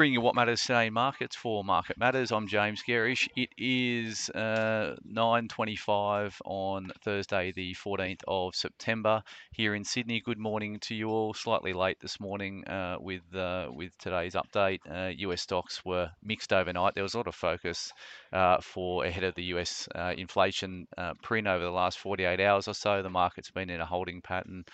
Bring you what matters today in markets for Market Matters. I'm James Gerrish. It is uh, 9.25 on Thursday, the 14th of September here in Sydney. Good morning to you all. Slightly late this morning uh, with uh, with today's update. US uh, stocks were mixed overnight. There was a lot of focus uh, for ahead of the US uh, inflation print over the last 48 hours or so. The market's been in a holding pattern,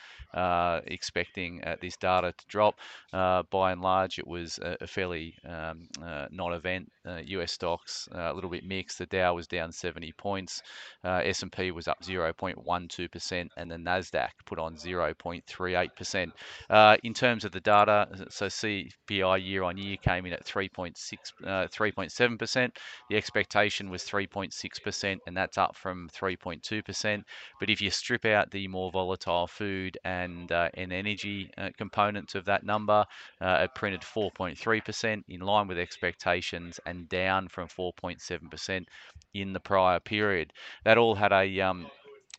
expecting this data to drop. by and large, it was a fairly fairly um, uh, non-event. Uh, US stocks uh, a little bit mixed. The Dow was down 70 points. Uh, S&P was up 0.12%, and the Nasdaq put on 0.38%. Uh, in terms of the data, so CPI year on year came in at 3.6, 3.7%. The expectation was 3.6%, and that's up from 3.2%. But if you strip out the more volatile food and and energy components of that number, it printed 4.3% percent in line with expectations and down from 4.7% in the prior period. That all had a um,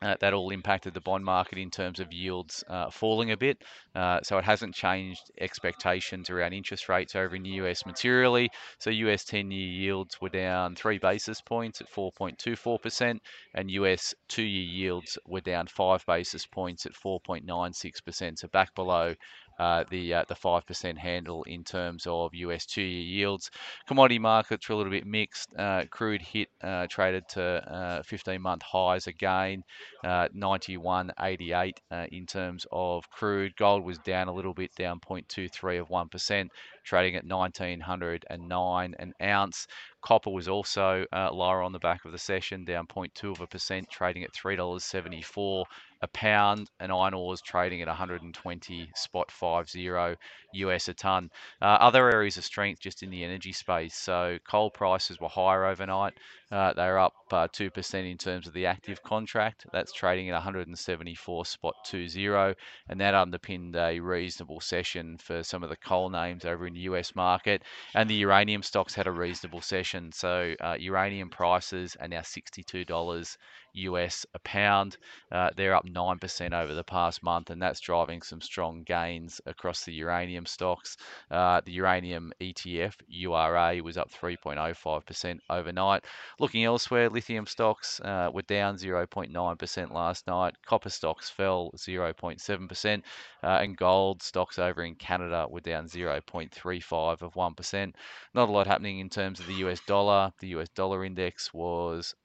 uh, that all impacted the bond market in terms of yields uh, falling a bit. Uh, so it hasn't changed expectations around interest rates over in the US materially. So US 10 year yields were down three basis points at 4.24%, and US two year yields were down five basis points at 4.96%. So back below uh, the uh, the five percent handle in terms of US two-year yields. Commodity markets were a little bit mixed. Uh, crude hit uh, traded to 15-month uh, highs again, Uh, 91.88 uh, in terms of crude. Gold was down a little bit, down 0.23 of one percent, trading at 1909 an ounce. Copper was also lower on the back of the session, down 0.2 of a percent, trading at $3.74 a pound, and iron ore is trading at 120 spot 50 US a ton. Uh, other areas of strength just in the energy space. So coal prices were higher overnight. Uh, they're up uh, 2% in terms of the active contract. That's trading at 174 spot 20, and that underpinned a reasonable session for some of the coal names over in the US market. And the uranium stocks had a reasonable session. So uh, uranium prices are now $62 US a pound. Uh, they're up 9% over the past month, and that's driving some strong gains across the uranium stocks. Uh, the uranium ETF, URA, was up 3.05% overnight. Looking elsewhere, lithium stocks uh, were down 0.9% last night. Copper stocks fell 0.7%, uh, and gold stocks over in Canada were down 0.35 of 1%. Not a lot happening in terms of the US dollar. The US dollar index was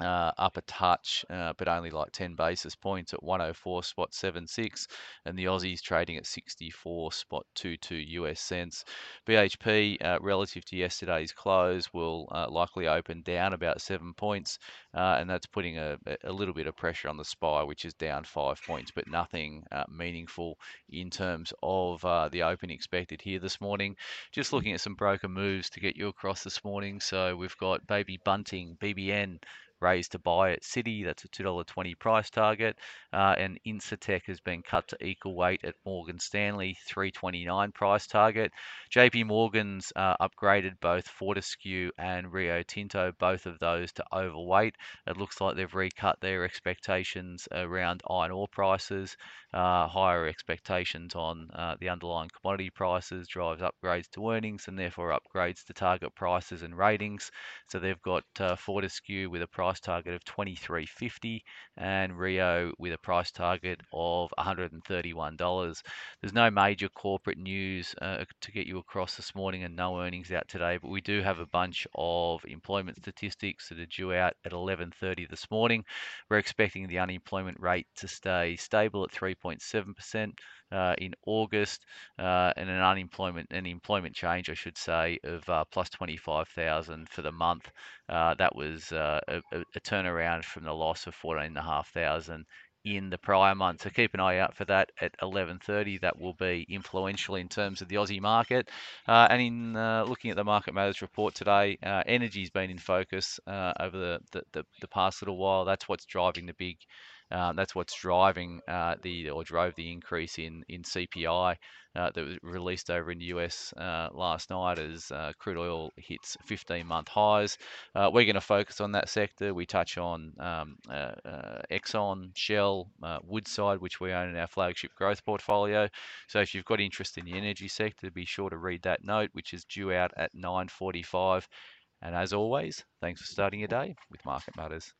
uh, up a touch, uh, but only like 10 basis points at 104 spot 76, and the Aussies trading at 64 spot 22 US cents. BHP uh, relative to yesterday's close will uh, likely open down about seven points, uh, and that's putting a, a, little bit of pressure on the SPI, which is down five points, but nothing uh, meaningful in terms of the open expected here this morning. Just looking at some broker moves to get you across this morning. So we've got Baby Bunting, BBN raised to buy at Citi. That's a $2.20 price target. Uh, and Incitec has been cut to equal weight at Morgan Stanley, 329 price target. JP Morgan's uh, upgraded both Fortescue and Rio Tinto, both of those to overweight. It looks like they've recut their expectations around iron ore prices. Uh, higher expectations on uh, the underlying commodity prices drives upgrades to earnings and therefore upgrades to target prices and ratings. So they've got uh, Fortescue with a price price target of 23.50 and Rio with a price target of $131. There's no major corporate news uh, to get you across this morning and no earnings out today, but we do have a bunch of employment statistics that are due out at 11:30 this morning. We're expecting the unemployment rate to stay stable at 3.7% uh, in August, uh, and an unemployment an employment change, I should say, of uh, plus 25,000 for the month. Uh, that was uh, a, a, turnaround from the loss of 14,500 in the prior month. So keep an eye out for that at 11:30. That will be influential in terms of the Aussie market. Uh, and in uh, looking at the Market Matters report today, uh, energy's been in focus over the, the, the, the, past little while. That's what's driving the big Um, that's what's driving uh, the or drove the increase in in CPI uh, that was released over in the US uh, last night as uh, crude oil hits 15-month highs. We're going to focus on that sector. We touch on um, Exxon, Shell, Woodside, which we own in our flagship growth portfolio. So if you've got interest in the energy sector, be sure to read that note, which is due out at 9:45. And as always, thanks for starting your day with Market Matters.